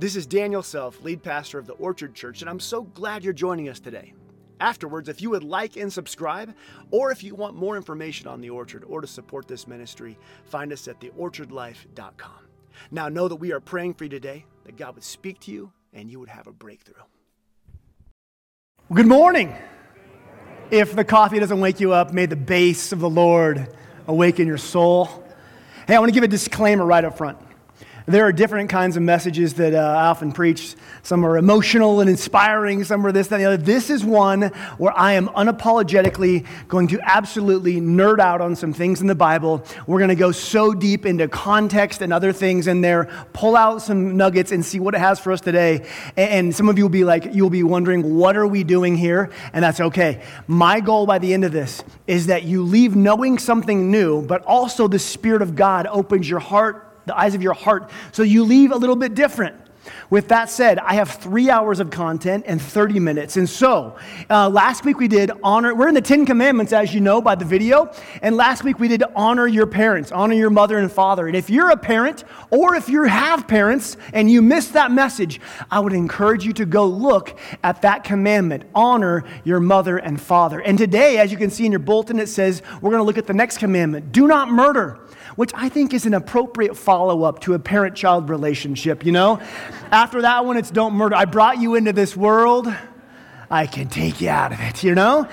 This is Daniel Self, lead pastor of the Orchard Church, and I'm so glad you're joining us today. Afterwards, if you would like and subscribe, or if you want more information on the Orchard or to support this ministry, find us at theorchardlife.com. Now, know that we are praying for you today, that God would speak to you and you would have a breakthrough. Good morning. If the coffee doesn't wake you up, may the bass of the Lord awaken your soul. Hey, I want to give a disclaimer right up front. There are different kinds of messages that uh, I often preach. Some are emotional and inspiring, some are this, that, and the other. This is one where I am unapologetically going to absolutely nerd out on some things in the Bible. We're going to go so deep into context and other things in there, pull out some nuggets and see what it has for us today. And some of you will be like, you'll be wondering, what are we doing here? And that's okay. My goal by the end of this is that you leave knowing something new, but also the Spirit of God opens your heart the eyes of your heart, so you leave a little bit different. With that said, I have three hours of content and 30 minutes. And so, uh, last week we did honor, we're in the Ten Commandments, as you know by the video. And last week we did honor your parents, honor your mother and father. And if you're a parent, or if you have parents and you missed that message, I would encourage you to go look at that commandment honor your mother and father. And today, as you can see in your bulletin, it says we're going to look at the next commandment do not murder which I think is an appropriate follow up to a parent child relationship, you know? After that one, it's don't murder. I brought you into this world, I can take you out of it, you know?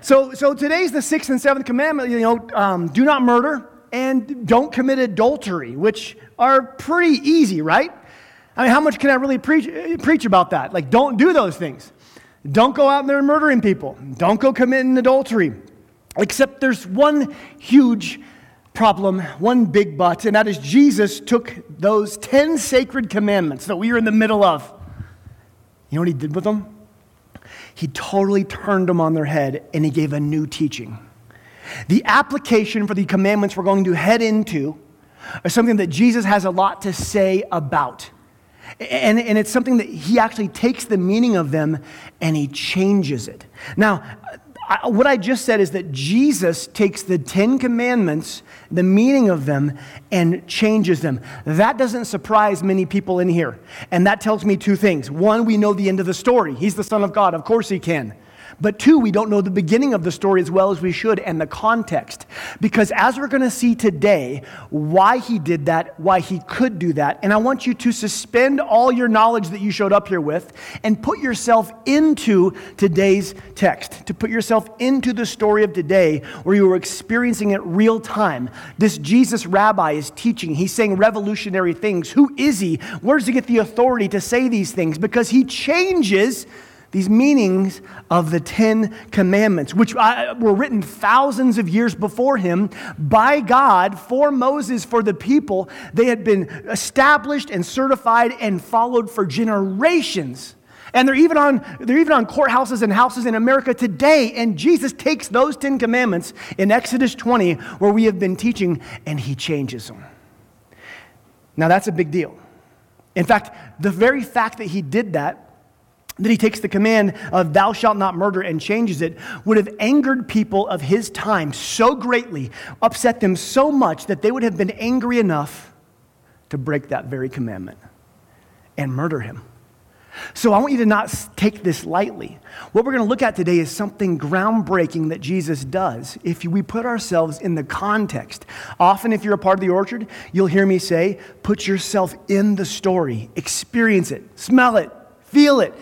So, so today's the sixth and seventh commandment, you know, um, do not murder and don't commit adultery, which are pretty easy, right? I mean, how much can I really preach, preach about that? Like, don't do those things. Don't go out there murdering people. Don't go committing adultery. Except there's one huge problem, one big but, and that is Jesus took those 10 sacred commandments that we are in the middle of. You know what he did with them? He totally turned them on their head and he gave a new teaching. The application for the commandments we're going to head into are something that Jesus has a lot to say about. And, and it's something that he actually takes the meaning of them and he changes it. Now, I, what I just said is that Jesus takes the Ten Commandments, the meaning of them, and changes them. That doesn't surprise many people in here. And that tells me two things. One, we know the end of the story. He's the Son of God. Of course, He can. But two, we don't know the beginning of the story as well as we should and the context. Because as we're going to see today, why he did that, why he could do that. And I want you to suspend all your knowledge that you showed up here with and put yourself into today's text, to put yourself into the story of today where you are experiencing it real time. This Jesus rabbi is teaching, he's saying revolutionary things. Who is he? Where does he get the authority to say these things? Because he changes these meanings of the Ten Commandments, which uh, were written thousands of years before him by God for Moses, for the people. They had been established and certified and followed for generations. And they're even on, they're even on courthouses and houses in America today. And Jesus takes those Ten Commandments in Exodus 20, where we have been teaching, and he changes them. Now, that's a big deal. In fact, the very fact that he did that that he takes the command of thou shalt not murder and changes it would have angered people of his time so greatly, upset them so much that they would have been angry enough to break that very commandment and murder him. So I want you to not take this lightly. What we're going to look at today is something groundbreaking that Jesus does if we put ourselves in the context. Often, if you're a part of the orchard, you'll hear me say, put yourself in the story, experience it, smell it, feel it,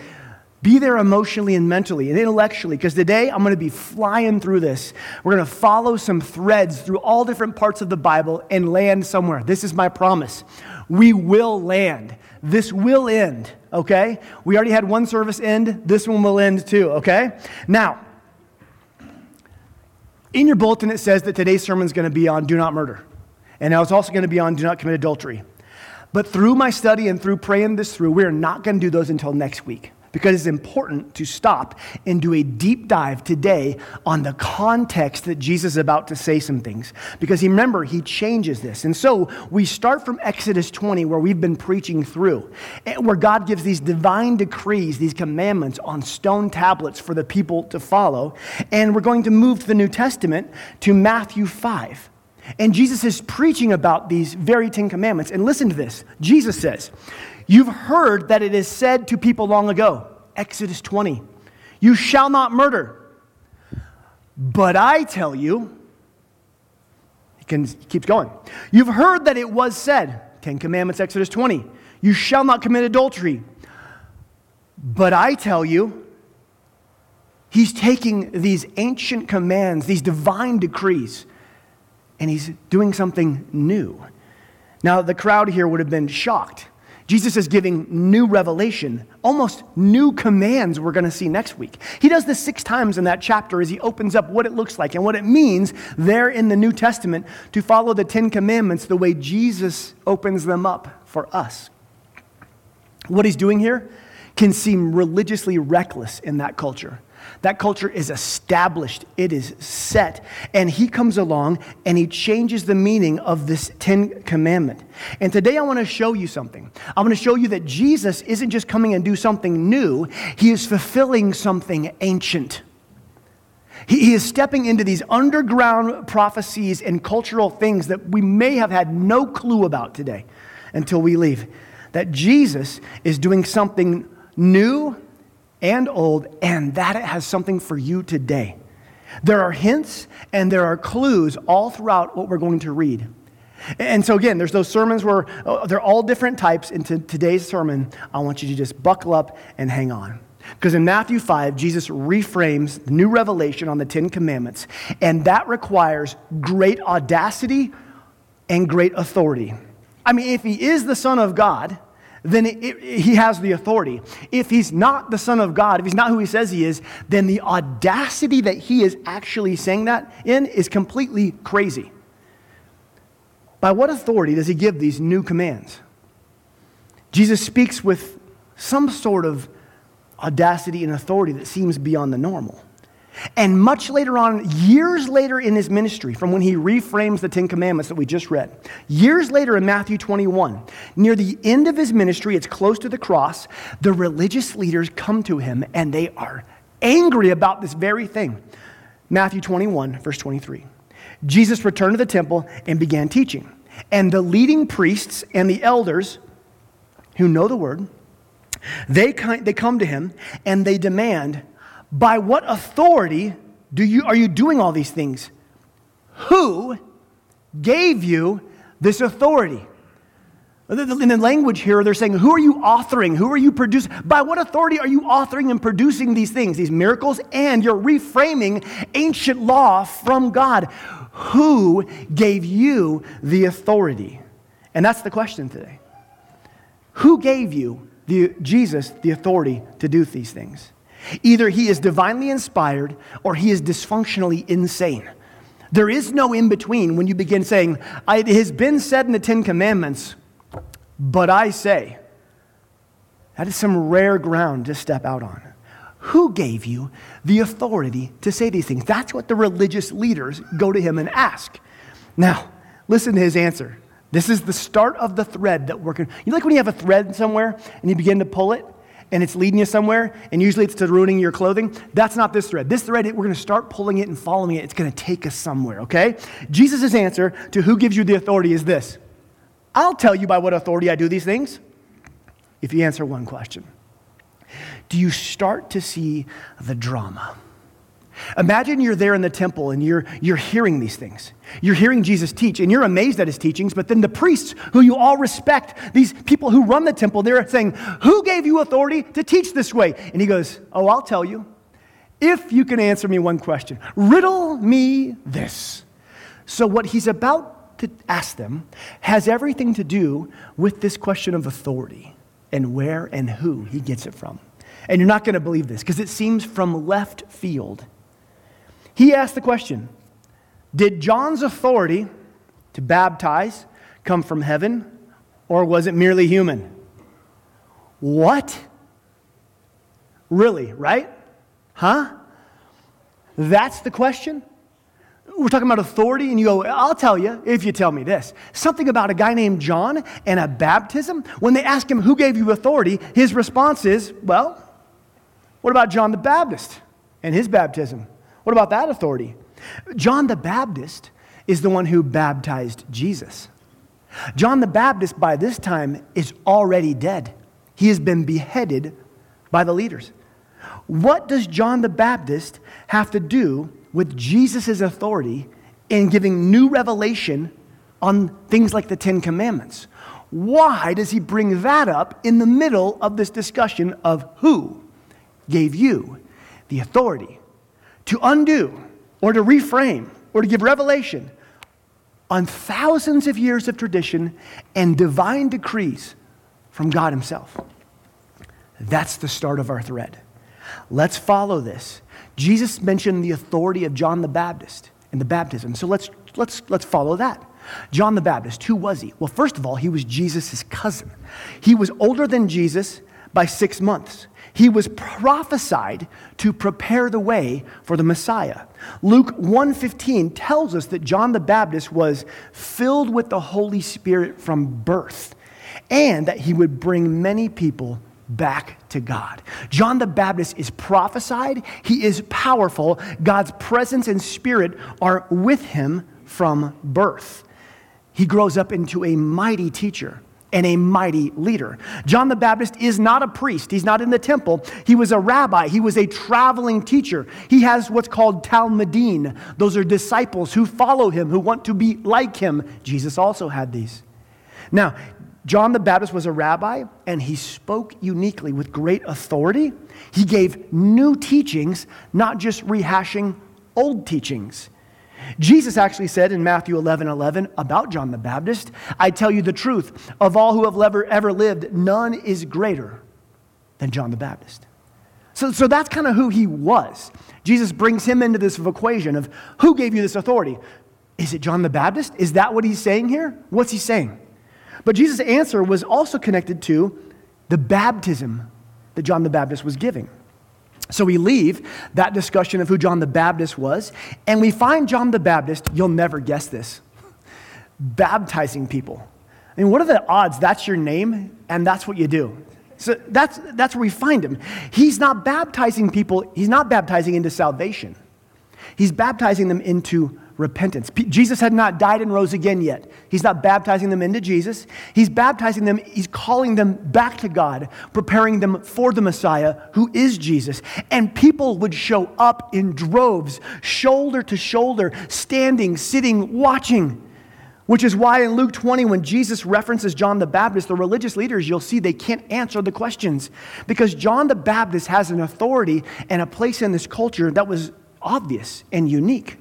be there emotionally and mentally and intellectually, because today I'm going to be flying through this. We're going to follow some threads through all different parts of the Bible and land somewhere. This is my promise. We will land. This will end, okay? We already had one service end. This one will end too, okay? Now, in your bulletin, it says that today's sermon is going to be on do not murder. And now it's also going to be on do not commit adultery. But through my study and through praying this through, we're not going to do those until next week because it's important to stop and do a deep dive today on the context that Jesus is about to say some things. Because he, remember, he changes this. And so we start from Exodus 20, where we've been preaching through, where God gives these divine decrees, these commandments on stone tablets for the people to follow. And we're going to move to the New Testament to Matthew 5. And Jesus is preaching about these very Ten Commandments. And listen to this Jesus says, You've heard that it is said to people long ago, Exodus 20, you shall not murder. But I tell you, he, can, he keeps going. You've heard that it was said, Ten Commandments, Exodus 20, you shall not commit adultery. But I tell you, he's taking these ancient commands, these divine decrees, and he's doing something new. Now, the crowd here would have been shocked. Jesus is giving new revelation, almost new commands we're going to see next week. He does this six times in that chapter as he opens up what it looks like and what it means there in the New Testament to follow the Ten Commandments the way Jesus opens them up for us. What he's doing here can seem religiously reckless in that culture. That culture is established, it is set. And he comes along and he changes the meaning of this Ten Commandment. And today I want to show you something. I want to show you that Jesus isn't just coming and do something new, he is fulfilling something ancient. He, is stepping into these underground prophecies and cultural things that we may have had no clue about today until we leave. That Jesus is doing something new and old, and that it has something for you today. There are hints and there are clues all throughout what we're going to read. And so, again, there's those sermons where oh, they're all different types. Into today's sermon, I want you to just buckle up and hang on. Because in Matthew 5, Jesus reframes the new revelation on the Ten Commandments, and that requires great audacity and great authority. I mean, if he is the Son of God, then it, it, he has the authority. If he's not the Son of God, if he's not who he says he is, then the audacity that he is actually saying that in is completely crazy. By what authority does he give these new commands? Jesus speaks with some sort of audacity and authority that seems beyond the normal. And much later on, years later in his ministry, from when he reframes the Ten Commandments that we just read, years later in Matthew 21, near the end of his ministry, it's close to the cross, the religious leaders come to him and they are angry about this very thing. Matthew 21, verse 23. Jesus returned to the temple and began teaching. And the leading priests and the elders who know the word, they, they come to him and they demand by what authority do you, are you doing all these things? Who gave you this authority? In the language here, they're saying, Who are you authoring? Who are you producing? By what authority are you authoring and producing these things, these miracles? And you're reframing ancient law from God. Who gave you the authority? And that's the question today. Who gave you, the, Jesus, the authority to do these things? Either he is divinely inspired or he is dysfunctionally insane. There is no in between when you begin saying, It has been said in the Ten Commandments, but I say. That is some rare ground to step out on. Who gave you the authority to say these things? That's what the religious leaders go to him and ask. Now, listen to his answer. This is the start of the thread that we're going You like when you have a thread somewhere and you begin to pull it? And it's leading you somewhere, and usually it's to ruining your clothing. That's not this thread. This thread, we're going to start pulling it and following it. It's going to take us somewhere, okay? Jesus' answer to who gives you the authority is this I'll tell you by what authority I do these things if you answer one question. Do you start to see the drama? Imagine you're there in the temple and you're, you're hearing these things. You're hearing Jesus teach and you're amazed at his teachings, but then the priests, who you all respect, these people who run the temple, they're saying, Who gave you authority to teach this way? And he goes, Oh, I'll tell you. If you can answer me one question, riddle me this. So, what he's about to ask them has everything to do with this question of authority and where and who he gets it from. And you're not going to believe this because it seems from left field. He asked the question Did John's authority to baptize come from heaven, or was it merely human? What? Really, right? Huh? That's the question? We're talking about authority, and you go, I'll tell you if you tell me this. Something about a guy named John and a baptism. When they ask him, Who gave you authority? his response is, Well, what about John the Baptist and his baptism? What about that authority? John the Baptist is the one who baptized Jesus. John the Baptist, by this time, is already dead. He has been beheaded by the leaders. What does John the Baptist have to do with Jesus' authority in giving new revelation on things like the Ten Commandments? Why does he bring that up in the middle of this discussion of who gave you the authority to undo or to reframe or to give revelation on thousands of years of tradition and divine decrees from God Himself. That's the start of our thread. Let's follow this. Jesus mentioned the authority of John the Baptist and the baptism. So let's, let's, let's follow that. John the Baptist, who was he? Well, first of all, he was Jesus' cousin. He was older than Jesus by six months. He was prophesied to prepare the way for the Messiah. Luke 1:15 tells us that John the Baptist was filled with the Holy Spirit from birth and that he would bring many people back to God. John the Baptist is prophesied, he is powerful. God's presence and spirit are with him from birth. He grows up into a mighty teacher and a mighty leader. John the Baptist is not a priest. He's not in the temple. He was a rabbi. He was a traveling teacher. He has what's called talmidim. Those are disciples who follow him, who want to be like him. Jesus also had these. Now, John the Baptist was a rabbi and he spoke uniquely with great authority. He gave new teachings, not just rehashing old teachings. Jesus actually said in Matthew 11 11 about John the Baptist, I tell you the truth, of all who have ever, ever lived, none is greater than John the Baptist. So, so that's kind of who he was. Jesus brings him into this equation of who gave you this authority? Is it John the Baptist? Is that what he's saying here? What's he saying? But Jesus' answer was also connected to the baptism that John the Baptist was giving. So we leave that discussion of who John the Baptist was, and we find John the Baptist, you'll never guess this, baptizing people. I mean, what are the odds that's your name and that's what you do? So that's, that's where we find him. He's not baptizing people, he's not baptizing into salvation, he's baptizing them into repentance. P- Jesus had not died and rose again yet. He's not baptizing them into Jesus. He's baptizing them, he's calling them back to God, preparing them for the Messiah, who is Jesus. And people would show up in droves, shoulder to shoulder, standing, sitting, watching. Which is why in Luke 20, when Jesus references John the Baptist, the religious leaders, you'll see they can't answer the questions. Because John the Baptist has an authority and a place in this culture that was obvious and unique.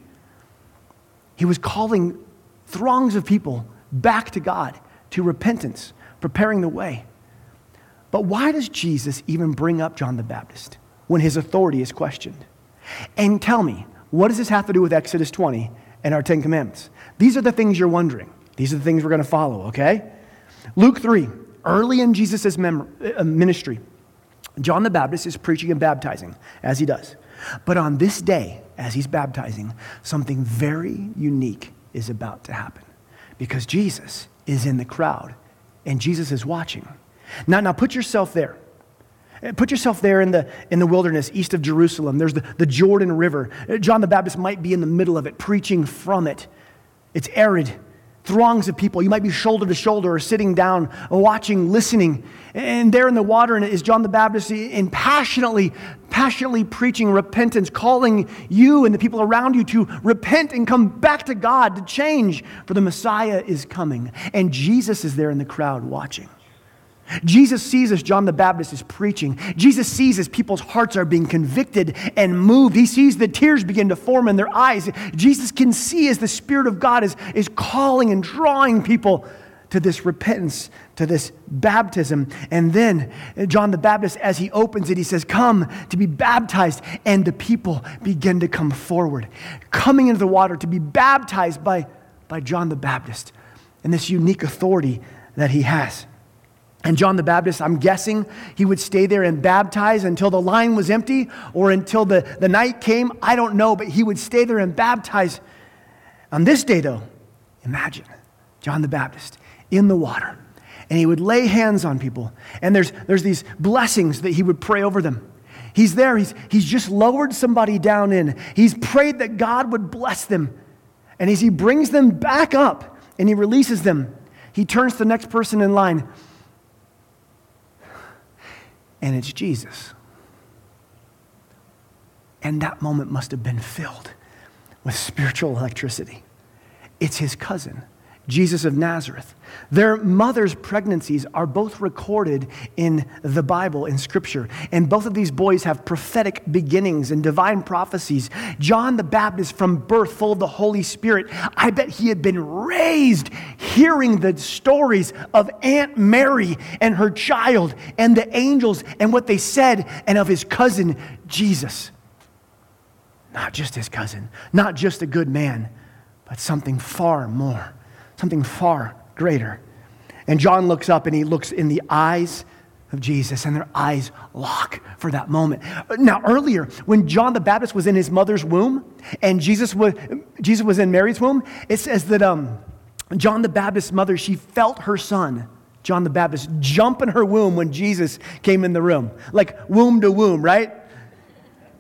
He was calling throngs of people back to God, to repentance, preparing the way. But why does Jesus even bring up John the Baptist when his authority is questioned? And tell me, what does this have to do with Exodus 20 and our Ten Commandments? These are the things you're wondering. These are the things we're going to follow, okay? Luke 3, early in Jesus' mem- uh, ministry, John the Baptist is preaching and baptizing, as he does. But on this day, as he's baptizing, something very unique is about to happen because Jesus is in the crowd and Jesus is watching. Now, now put yourself there. Put yourself there in the, in the wilderness east of Jerusalem. There's the, the Jordan River. John the Baptist might be in the middle of it, preaching from it. It's arid throngs of people. You might be shoulder to shoulder or sitting down, watching, listening. And there in the water is John the Baptist in passionately, passionately preaching repentance, calling you and the people around you to repent and come back to God, to change, for the Messiah is coming. And Jesus is there in the crowd watching. Jesus sees as John the Baptist is preaching. Jesus sees as people's hearts are being convicted and moved. He sees the tears begin to form in their eyes. Jesus can see as the Spirit of God is, is calling and drawing people to this repentance, to this baptism. And then John the Baptist, as he opens it, he says, Come to be baptized. And the people begin to come forward, coming into the water to be baptized by, by John the Baptist and this unique authority that he has. And John the Baptist, I'm guessing he would stay there and baptize until the line was empty or until the, the night came. I don't know, but he would stay there and baptize. On this day, though, imagine John the Baptist in the water. And he would lay hands on people. And there's, there's these blessings that he would pray over them. He's there, he's, he's just lowered somebody down in. He's prayed that God would bless them. And as he brings them back up and he releases them, he turns to the next person in line. And it's Jesus. And that moment must have been filled with spiritual electricity. It's his cousin. Jesus of Nazareth. Their mother's pregnancies are both recorded in the Bible, in Scripture. And both of these boys have prophetic beginnings and divine prophecies. John the Baptist, from birth, full of the Holy Spirit, I bet he had been raised hearing the stories of Aunt Mary and her child and the angels and what they said, and of his cousin, Jesus. Not just his cousin, not just a good man, but something far more something far greater. And John looks up and he looks in the eyes of Jesus, and their eyes lock for that moment. Now, earlier, when John the Baptist was in his mother's womb and Jesus was, Jesus was in Mary's womb, it says that um, John the Baptist's mother, she felt her son, John the Baptist, jump in her womb when Jesus came in the room, like womb to womb, right?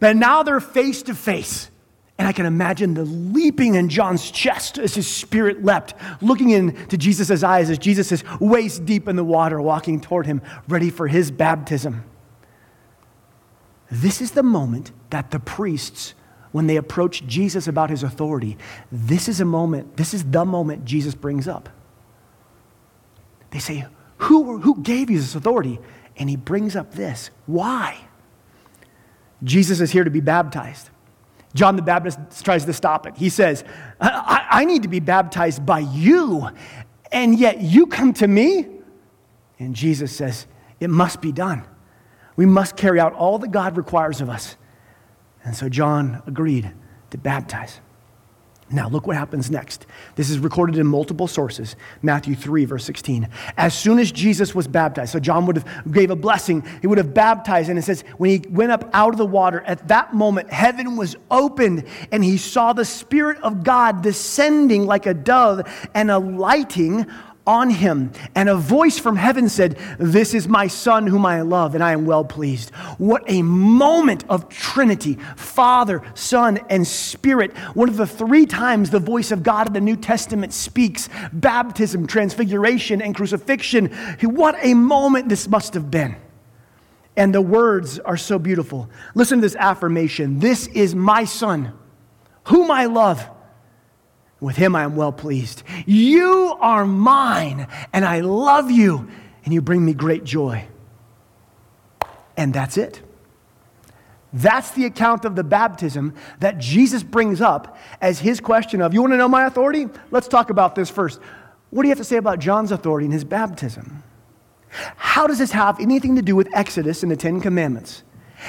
But now they're face to face. And I can imagine the leaping in John's chest as his spirit leapt, looking into Jesus' eyes as Jesus is waist deep in the water, walking toward him, ready for his baptism. This is the moment that the priests, when they approach Jesus about his authority, this is a moment, this is the moment Jesus brings up. They say, Who, who gave you this authority? And he brings up this. Why? Jesus is here to be baptized. John the Baptist tries to stop it. He says, I, I, need to be baptized by you, and yet you come to me? And Jesus says, It must be done. We must carry out all that God requires of us. And so John agreed to baptize. Now, look what happens next. This is recorded in multiple sources. Matthew 3, verse 16. As soon as Jesus was baptized, so John would have gave a blessing, he would have baptized, and it says, when he went up out of the water, at that moment, heaven was opened, and he saw the Spirit of God descending like a dove and alighting on him. And a voice from heaven said, This is my son whom I love, and I am well pleased. What a moment of Trinity Father, Son, and Spirit. One of the three times the voice of God in the New Testament speaks baptism, transfiguration, and crucifixion. What a moment this must have been. And the words are so beautiful. Listen to this affirmation This is my son, whom I love with him I am well pleased. You are mine, and I love you, and you bring me great joy. And that's it. That's the account of the baptism that Jesus brings up as his question of, You want to know my authority? Let's talk about this first. What do you have to say about John's authority in his baptism? How does this have anything to do with Exodus and the Ten Commandments?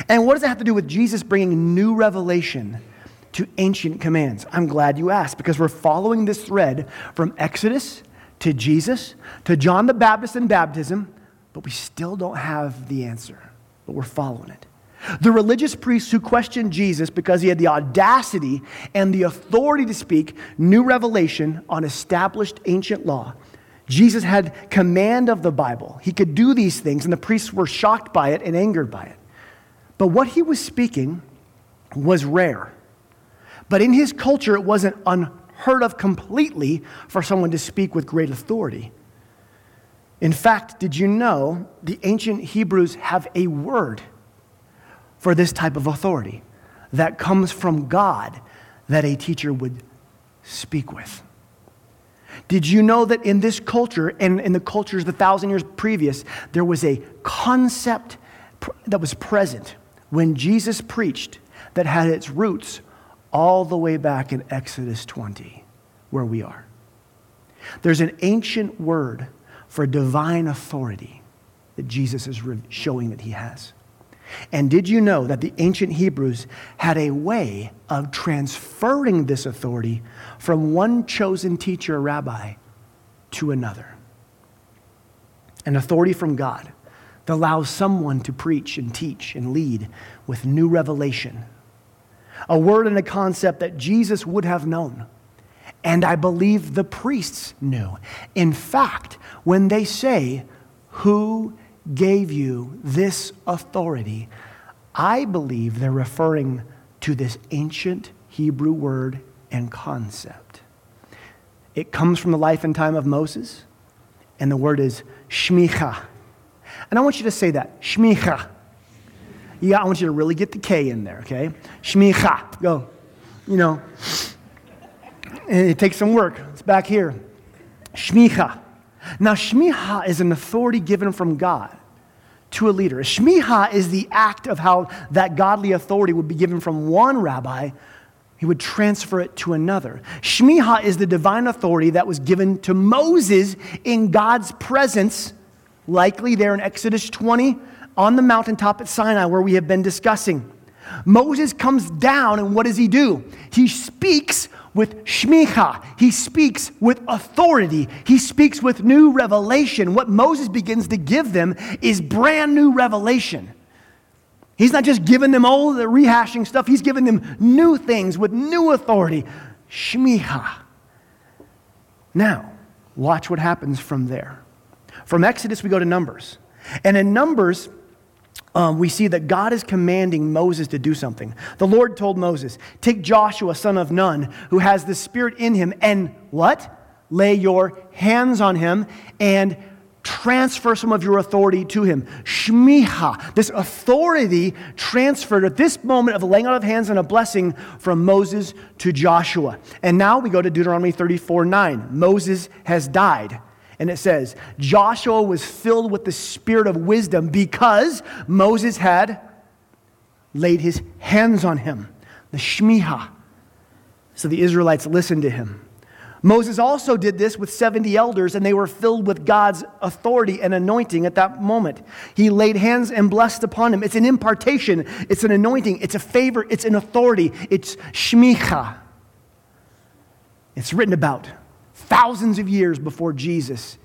And what does it have to do with Jesus bringing new revelation to ancient commands? I'm glad you asked because we're following this thread from Exodus to Jesus to John the Baptist and baptism, but we still don't have the answer, but we're following it. The religious priests who questioned Jesus because he had the audacity and the authority to speak new revelation on established ancient law. Jesus had command of the Bible. He could do these things, and the priests were shocked by it and angered by it. But what he was speaking was rare. But in his culture, it wasn't unheard of completely for someone to speak with great authority. In fact, did you know the ancient Hebrews have a word for this type of authority that comes from God that a teacher would speak with? Did you know that in this culture and in the cultures the thousand years previous, there was a concept that was present when Jesus preached that had its roots all the way back in Exodus 20, where we are. There's an ancient word for divine authority that Jesus is showing that he has. And did you know that the ancient Hebrews had a way of transferring this authority from one chosen teacher rabbi to another? An authority from God that allows someone to preach and teach and lead with new revelation a word and a concept that Jesus would have known. And I believe the priests knew. In fact, when they say, Who gave you this authority? I believe they're referring to this ancient Hebrew word and concept. It comes from the life and time of Moses, and the word is shmicha. And I want you to say that shmicha. Yeah, I want you to really get the K in there, okay? Shmicha. Go. You know, and it takes some work. It's back here. Shmicha. Now, shmicha is an authority given from God to a leader. Shmicha is the act of how that godly authority would be given from one rabbi, he would transfer it to another. Shmicha is the divine authority that was given to Moses in God's presence, likely there in Exodus 20 on the mountaintop at Sinai, where we have been discussing. Moses comes down, and what does he do? He speaks with shmicha. He speaks with authority. He speaks with new revelation. What Moses begins to give them is brand new revelation. He's not just giving them all the rehashing stuff, he's giving them new things with new authority. Shmicha. Now, watch what happens from there. From Exodus, we go to Numbers. And in Numbers, um, we see that God is commanding Moses to do something. The Lord told Moses, Take Joshua, son of Nun, who has the Spirit in him, and what? Lay your hands on him and transfer some of your authority to him. Shmicha, this authority transferred at this moment of laying out of hands and a blessing from Moses to Joshua. And now we go to Deuteronomy 34 9. Moses has died. And it says, Joshua was filled with the spirit of wisdom because Moses had laid his hands on him, the Shmiha. So the Israelites listened to him. Moses also did this with 70 elders, and they were filled with God's authority and anointing at that moment. He laid hands and blessed upon him. It's an impartation, it's an anointing, it's a favor, it's an authority, it's shmicha. It's written about thousands of years before Jesus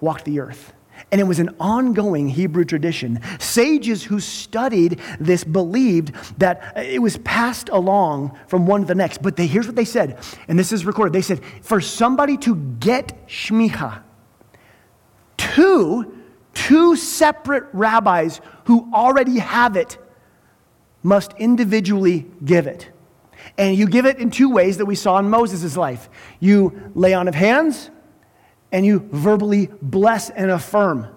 walked the earth. And it was an ongoing Hebrew tradition. Sages who studied this believed that it was passed along from one to the next. But they, here's what they said, and this is recorded. They said, for somebody to get shmicha, two, two separate rabbis who already have it must individually give it. And you give it in two ways that we saw in Moses' life. You lay on of hands, and you verbally bless and affirm.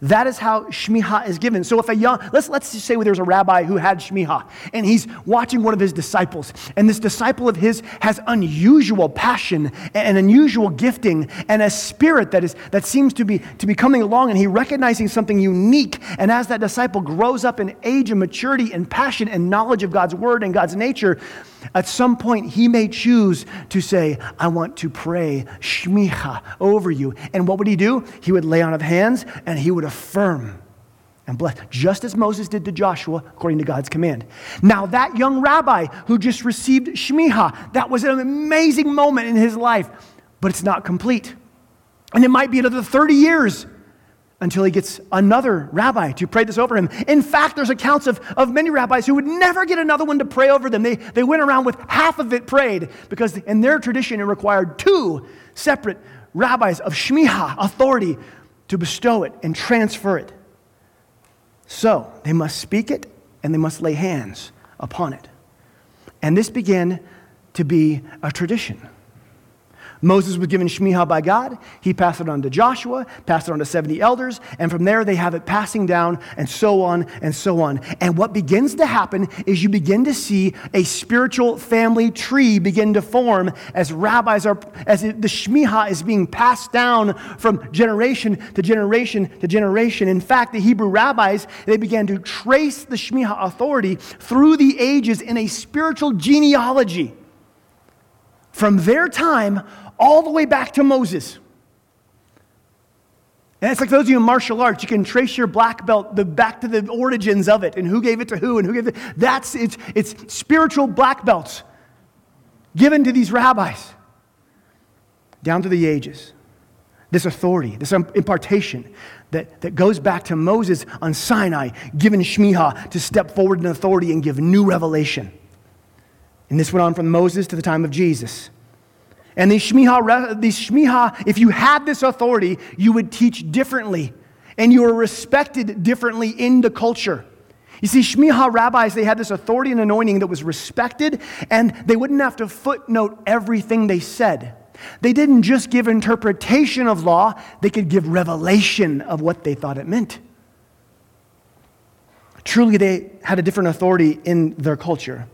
That is how shmiha is given. So if a young, let's, let's say there's a rabbi who had shmiha and he's watching one of his disciples and this disciple of his has unusual passion and unusual gifting and a spirit that, is, that seems to be, to be coming along and he recognizing something unique. And as that disciple grows up in age and maturity and passion and knowledge of God's word and God's nature, at some point, he may choose to say, I want to pray shmicha over you. And what would he do? He would lay on of hands and he would affirm and bless, just as Moses did to Joshua, according to God's command. Now, that young rabbi who just received shmicha, that was an amazing moment in his life, but it's not complete. And it might be another 30 years until he gets another rabbi to pray this over him. In fact, there's accounts of, of many rabbis who would never get another one to pray over them. They, they went around with half of it prayed because in their tradition it required two separate rabbis of shmiha, authority, to bestow it and transfer it. So they must speak it and they must lay hands upon it. And this began to be a tradition. Moses was given Shmiha by God. He passed it on to Joshua, passed it on to 70 elders, and from there they have it passing down and so on and so on. And what begins to happen is you begin to see a spiritual family tree begin to form as rabbis are, as the Shmiha is being passed down from generation to generation to generation. In fact, the Hebrew rabbis, they began to trace the Shmiha authority through the ages in a spiritual genealogy. From their time all the way back to Moses. And it's like those of you in martial arts, you can trace your black belt the, back to the origins of it and who gave it to who and who gave it. That's it's, it's spiritual black belts given to these rabbis down through the ages. This authority, this impartation that, that goes back to Moses on Sinai, given Shmiha to step forward in authority and give new revelation. And this went on from Moses to the time of Jesus. And these shmiha, these shmiha, if you had this authority, you would teach differently. And you were respected differently in the culture. You see, Shmiha rabbis, they had this authority and anointing that was respected, and they wouldn't have to footnote everything they said. They didn't just give interpretation of law, they could give revelation of what they thought it meant. Truly, they had a different authority in their culture.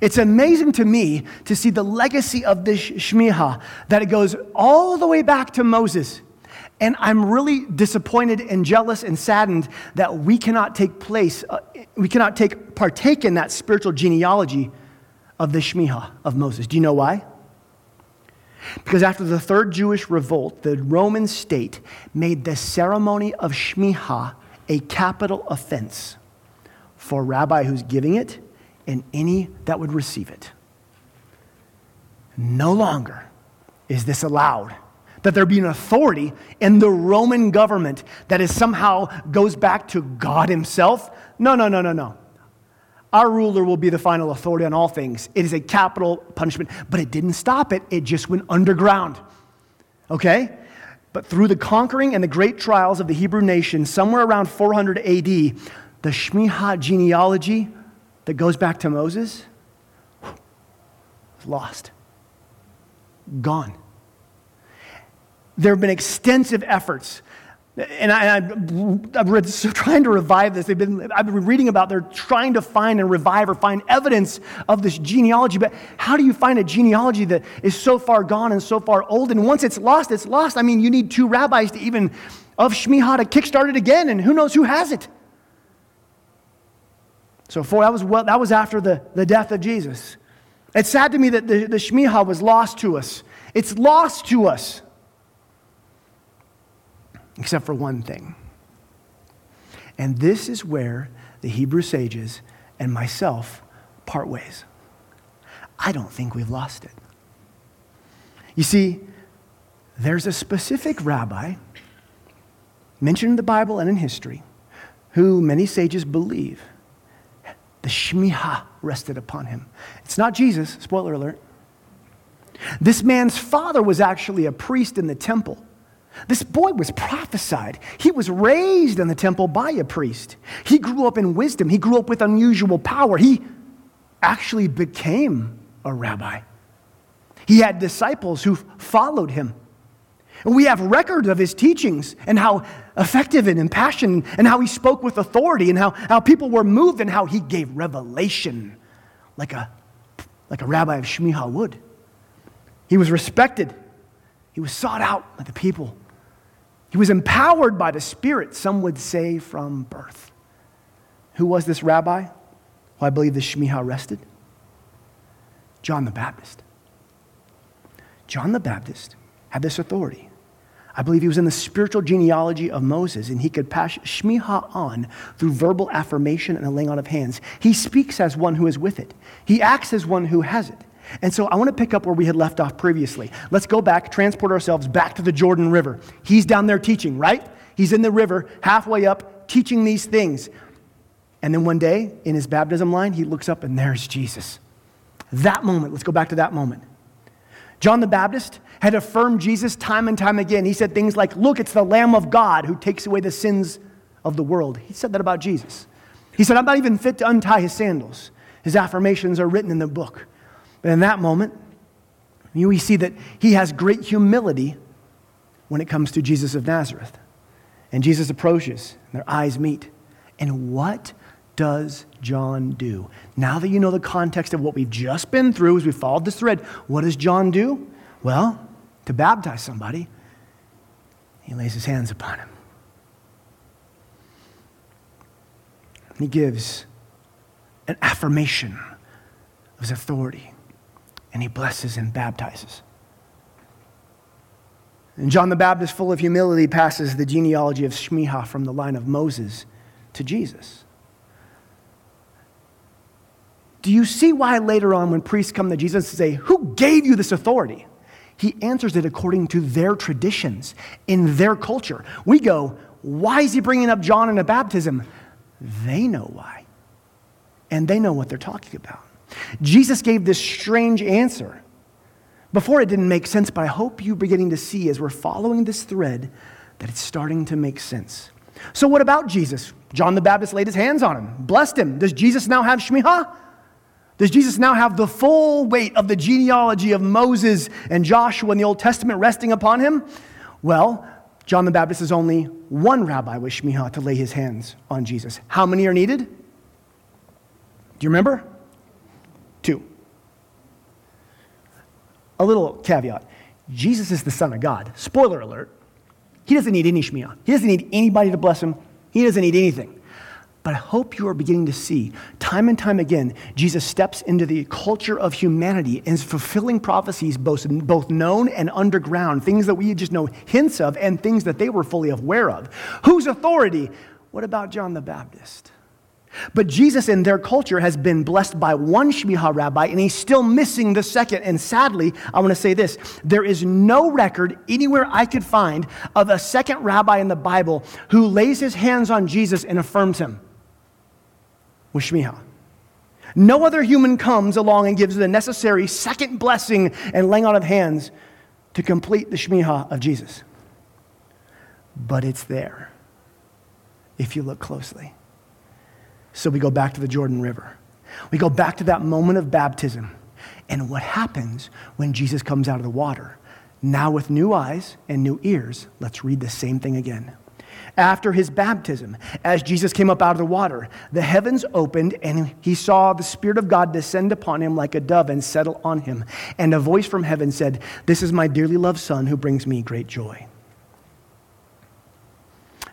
It's amazing to me to see the legacy of this Shmiha, that it goes all the way back to Moses. And I'm really disappointed and jealous and saddened that we cannot take place, uh, we cannot take partake in that spiritual genealogy of the Shmiha of Moses. Do you know why? Because after the third Jewish revolt, the Roman state made the ceremony of Shmiha a capital offense for rabbi who's giving it and any that would receive it. No longer is this allowed. That there be an authority in the Roman government that is somehow goes back to God Himself. No, no, no, no, no. Our ruler will be the final authority on all things. It is a capital punishment, but it didn't stop it, it just went underground. Okay? But through the conquering and the great trials of the Hebrew nation, somewhere around 400 AD, the Shmiha genealogy that goes back to Moses was lost, gone. There have been extensive efforts. And I, so trying to revive this. They've been, I've been reading about they're trying to find and revive or find evidence of this genealogy. But how do you find a genealogy that is so far gone and so far old? And once it's lost, it's lost. I mean, you need two rabbis to even of Shmiha to kickstart it again, and who knows who has it. So for, that, was well, that was after the, the death of Jesus. It's sad to me that the, the Shmiha was lost to us. It's lost to us. Except for one thing. And this is where the Hebrew sages and myself part ways. I don't think we've lost it. You see, there's a specific rabbi mentioned in the Bible and in history who many sages believe the Shmiha rested upon him. It's not Jesus, spoiler alert. This man's father was actually a priest in the temple. This boy was prophesied. He was raised in the temple by a priest. He grew up in wisdom. He grew up with unusual power. He actually became a rabbi. He had disciples who followed him. And we have record of his teachings and how effective and impassioned and how he spoke with authority and how, how people were moved and how he gave revelation like a, like a rabbi of Shmiha would. He was respected. He was sought out by the people. He was empowered by the Spirit, some would say from birth. Who was this rabbi? Well, I believe the Shmiha rested. John the Baptist. John the Baptist had this authority. I believe he was in the spiritual genealogy of Moses, and he could pass Shmiha on through verbal affirmation and a laying on of hands. He speaks as one who is with it, he acts as one who has it. And so I want to pick up where we had left off previously. Let's go back, transport ourselves back to the Jordan River. He's down there teaching, right? He's in the river, halfway up, teaching these things. And then one day, in his baptism line, he looks up and there's Jesus. That moment, let's go back to that moment. John the Baptist had affirmed Jesus time and time again. He said things like, Look, it's the Lamb of God who takes away the sins of the world. He said that about Jesus. He said, I'm not even fit to untie his sandals. His affirmations are written in the book. But in that moment, we see that he has great humility when it comes to Jesus of Nazareth. And Jesus approaches, and their eyes meet. And what does John do? Now that you know the context of what we've just been through as we followed this thread, what does John do? Well, to baptize somebody, he lays his hands upon him. He gives an affirmation of his authority, and he blesses and baptizes. And John the Baptist, full of humility, passes the genealogy of Shmiha from the line of Moses to Jesus. Do you see why later on, when priests come to Jesus and say, Who gave you this authority? He answers it according to their traditions, in their culture. We go, why is he bringing up John in a baptism? They know why. And they know what they're talking about. Jesus gave this strange answer. Before it didn't make sense, but I hope you're beginning to see as we're following this thread that it's starting to make sense. So, what about Jesus? John the Baptist laid his hands on him, blessed him. Does Jesus now have Shmiha? Does Jesus now have the full weight of the genealogy of Moses and Joshua in the Old Testament resting upon him? Well, John the Baptist is only one rabbi with Shmiha to lay his hands on Jesus. How many are needed? Do you remember? Two. A little caveat Jesus is the Son of God. Spoiler alert. He doesn't need any Shmiha, he doesn't need anybody to bless him, he doesn't need anything. But I hope you are beginning to see, time and time again, Jesus steps into the culture of humanity and is fulfilling prophecies, both, both known and underground, things that we just know hints of and things that they were fully aware of. Whose authority? What about John the Baptist? But Jesus in their culture has been blessed by one Shmiha rabbi, and he's still missing the second. And sadly, I want to say this there is no record anywhere I could find of a second rabbi in the Bible who lays his hands on Jesus and affirms him with Shmiha. No other human comes along and gives the necessary second blessing and laying on of hands to complete the Shmiha of Jesus. But it's there if you look closely. So we go back to the Jordan River. We go back to that moment of baptism. And what happens when Jesus comes out of the water? Now, with new eyes and new ears, let's read the same thing again after his baptism. As Jesus came up out of the water, the heavens opened, and he saw the Spirit of God descend upon him like a dove and settle on him. And a voice from heaven said, This is my dearly loved Son who brings me great joy.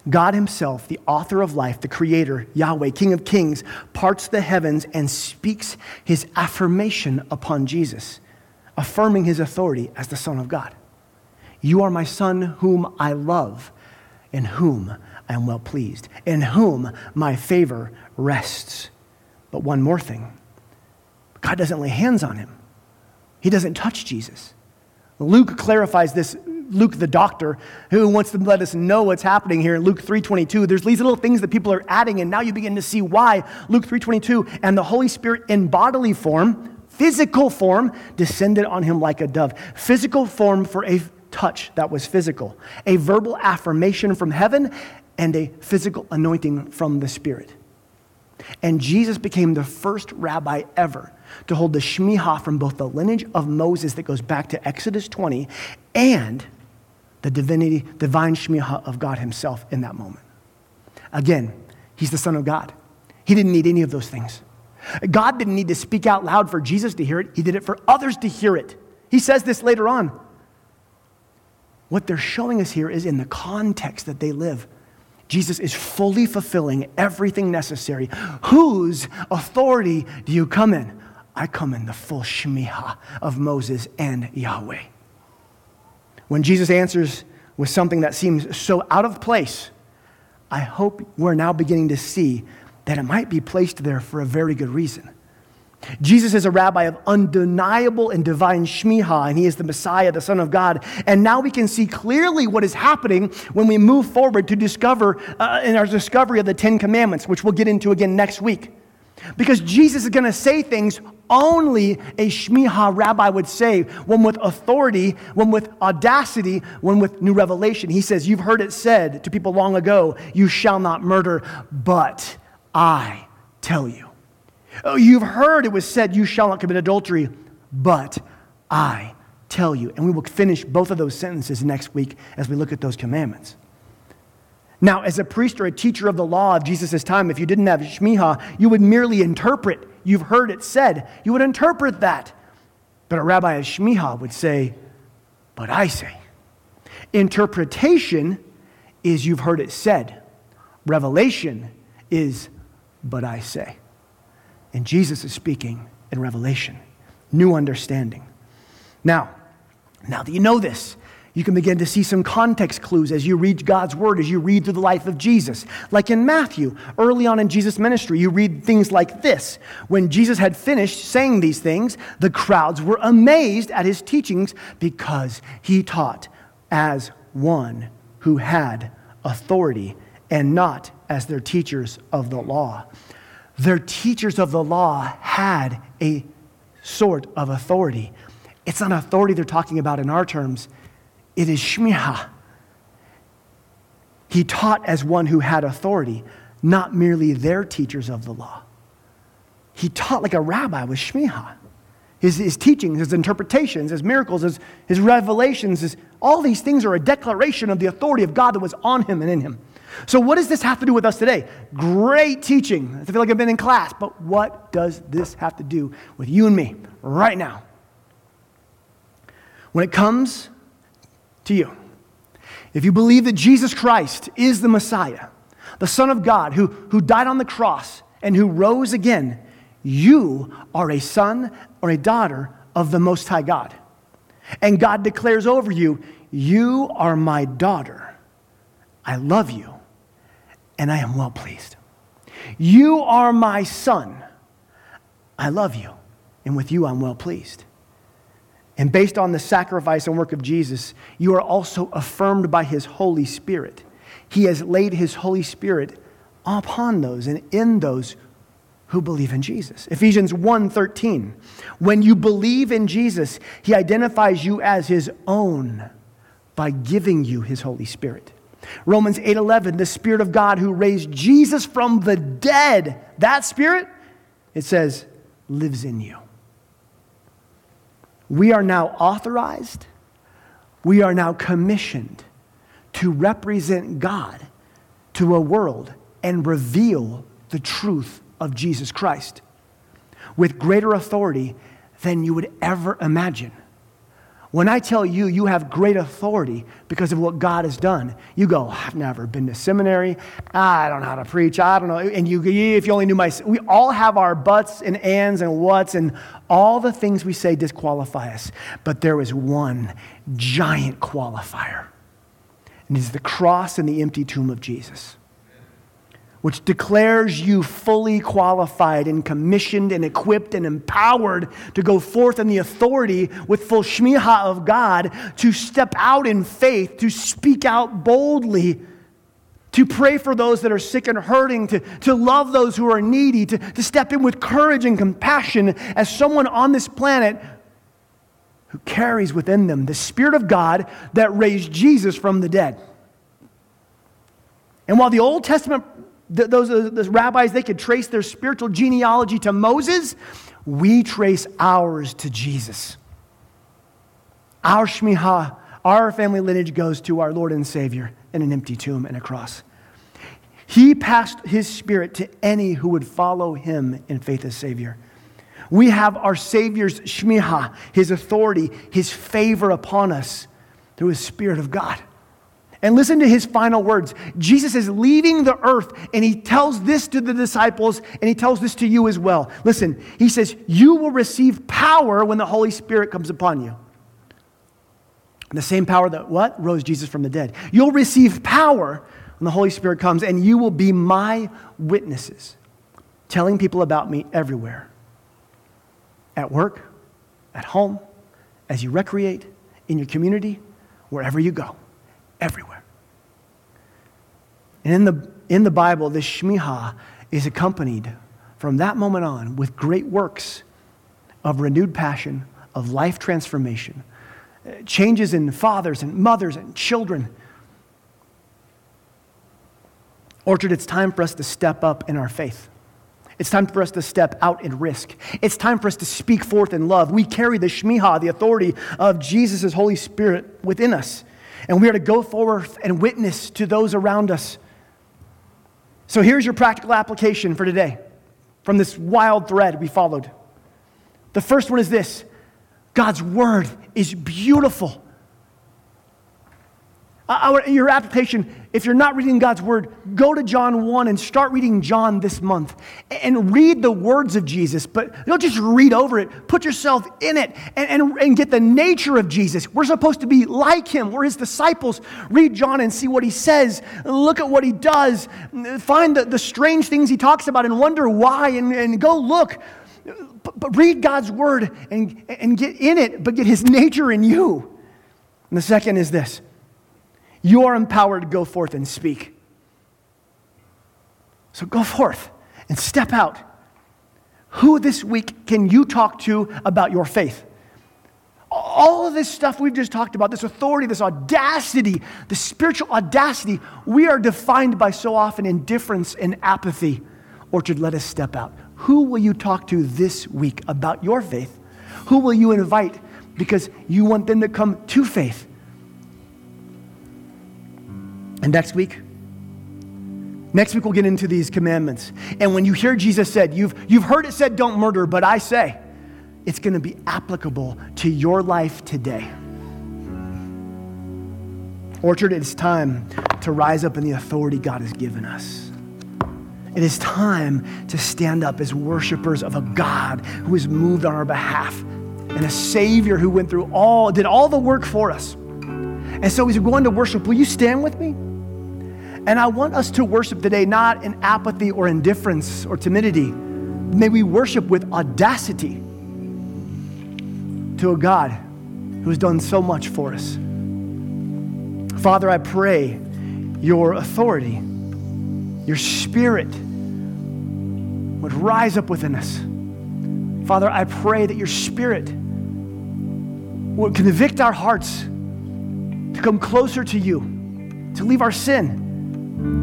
God Himself, the author of life, the Creator, Yahweh, King of Kings, parts the heavens and speaks His affirmation upon Jesus, affirming His authority as the Son of God. You are my Son, whom I love in whom I am well pleased, in whom my favor rests. But one more thing God doesn't lay hands on him, he doesn't touch Jesus. Luke clarifies this. Luke, the doctor, who wants to let us know what's happening here in Luke 3.22. There's these little things that people are adding, and now you begin to see why. Luke 3.22, and the Holy Spirit in bodily form, physical form, descended on him like a dove. Physical form for a touch that was physical, a verbal affirmation from heaven, and a physical anointing from the Spirit. And Jesus became the first rabbi ever to hold the Shmiha from both the lineage of Moses that goes back to Exodus 20 and the divinity, divine Shmiha of God Himself in that moment. Again, He's the Son of God. He didn't need any of those things. God didn't need to speak out loud for Jesus to hear it, He did it for others to hear it. He says this later on. What they're showing us here is in the context that they live. Jesus is fully fulfilling everything necessary. Whose authority do you come in? I come in the full shmiha of Moses and Yahweh. When Jesus answers with something that seems so out of place, I hope we're now beginning to see that it might be placed there for a very good reason. Jesus is a rabbi of undeniable and divine shmiha, and he is the Messiah, the Son of God. And now we can see clearly what is happening when we move forward to discover uh, in our discovery of the Ten Commandments, which we'll get into again next week. Because Jesus is going to say things only a shmiha rabbi would say, one with authority, one with audacity, one with new revelation. He says, You've heard it said to people long ago, you shall not murder, but I tell you. Oh, you've heard it was said, You shall not commit adultery, but I tell you. And we will finish both of those sentences next week as we look at those commandments. Now, as a priest or a teacher of the law of Jesus' time, if you didn't have Shmiha, you would merely interpret. You've heard it said. You would interpret that. But a rabbi of Shmiha would say, But I say. Interpretation is you've heard it said. Revelation is, But I say. And Jesus is speaking in Revelation, new understanding. Now, now that you know this, you can begin to see some context clues as you read God's word, as you read through the life of Jesus. Like in Matthew, early on in Jesus' ministry, you read things like this. When Jesus had finished saying these things, the crowds were amazed at his teachings because he taught as one who had authority and not as their teachers of the law their teachers of the law had a sort of authority. It's not authority they're talking about in our terms, it is shmiha. He taught as one who had authority, not merely their teachers of the law. he taught like a rabbi with Shmiha. His, his teachings, his interpretations, his miracles, his, his revelations, his, all these things are a declaration of the authority of God that was on him and in him. So, what does this have to do with us today? Great teaching. I feel like I've been in class, but what does this have to do with you and me right now? When it comes to you, if you believe that Jesus Christ is the Messiah, the Son of God who, who died on the cross and who rose again, you are a son or a daughter of the Most High God. And God declares over you, You are my daughter. I love you, and I am well pleased. You are my son. I love you, and with you I'm well pleased. And based on the sacrifice and work of Jesus, you are also affirmed by his Holy Spirit. He has laid his Holy Spirit upon those and in those who believe in Jesus. Ephesians 1:13. When you believe in Jesus, he identifies you as his own by giving you his Holy Spirit. Romans 8:11, the spirit of God who raised Jesus from the dead, that spirit it says lives in you. We are now authorized, we are now commissioned to represent God to a world and reveal the truth of Jesus Christ with greater authority than you would ever imagine. When I tell you you have great authority because of what God has done, you go, I've never been to seminary. I don't know how to preach. I don't know. And you, if you only knew my, we all have our buts and ands and whats and all the things we say disqualify us. But there is one giant qualifier, and it's the cross and the empty tomb of Jesus which declares you fully qualified and commissioned and equipped and empowered to go forth in the authority with full shmiha of God, to step out in faith, to speak out boldly, to pray for those that are sick and hurting, to, to love those who are needy, to, to step in with courage and compassion as someone on this planet who carries within them the Spirit of God that raised Jesus from the dead. And while the Old Testament those, uh, those rabbis, they could trace their spiritual genealogy to Moses. We trace ours to Jesus. Our Shmiha, our family lineage goes to our Lord and Savior in an empty tomb and a cross. He passed his spirit to any who would follow him in faith as Savior. We have our Savior's Shmiha, his authority, his favor upon us through his Spirit of God. And listen to his final words. Jesus is leaving the earth and he tells this to the disciples and he tells this to you as well. Listen, he says, You will receive power when the Holy Spirit comes upon you. And the same power that what? Rose Jesus from the dead. You'll receive power when the Holy Spirit comes and you will be my witnesses, telling people about me everywhere at work, at home, as you recreate, in your community, wherever you go everywhere. And in the, in the Bible, this Shmiha is accompanied from that moment on with great works of renewed passion, of life transformation, changes in fathers and mothers and children. Orchard, it's time for us to step up in our faith. It's time for us to step out in risk. It's time for us to speak forth in love. We carry the Shmiha, the authority of Jesus' Holy Spirit within us and we are to go forth and witness to those around us. So here's your practical application for today from this wild thread we followed. The first one is this God's word is beautiful. Uh, your application if you're not reading God's word, go to John 1 and start reading John this month and read the words of Jesus, but don't just read over it. Put yourself in it and, and, and get the nature of Jesus. We're supposed to be like him. We're his disciples. Read John and see what he says. Look at what he does. Find the, the strange things he talks about and wonder why and, and go look. But read God's word and, and get in it, but get his nature in you. And the second is this you are empowered to go forth and speak. So go forth and step out. Who this week can you talk to about your faith? All of this stuff we've just talked about, this authority, this audacity, the spiritual audacity, we are defined by so often indifference and apathy. Orchard, let us step out. Who will you talk to this week about your faith? Who will you invite because you want them to come to faith? And next week, next week we'll get into these commandments. And when you hear Jesus said, you've, you've heard it said, don't murder, but I say, it's going to be applicable to your life today. Orchard, it's time to rise up in the authority God has given us. It is time to stand up as worshipers of a God who has moved on our behalf and a Savior who went through all, did all the work for us. And so, as we go into worship, will you stand with me? And I want us to worship today not in apathy or indifference or timidity. May we worship with audacity to a God who has done so much for us. Father, I pray your authority, your spirit would rise up within us. Father, I pray that your spirit would convict our hearts to come closer to you, to leave our sin,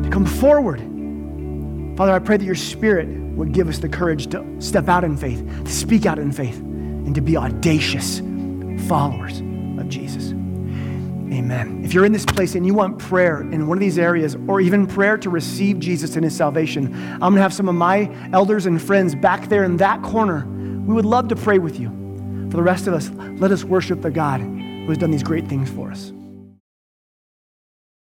to come forward. Father, I pray that your spirit would give us the courage to step out in faith, to speak out in faith, and to be audacious followers of Jesus. Amen. If you're in this place and you want prayer in one of these areas, or even prayer to receive Jesus and his salvation, I'm going to have some of my elders and friends back there in that corner. We would love to pray with you. For the rest of us, let us worship the God who has done these great things for us.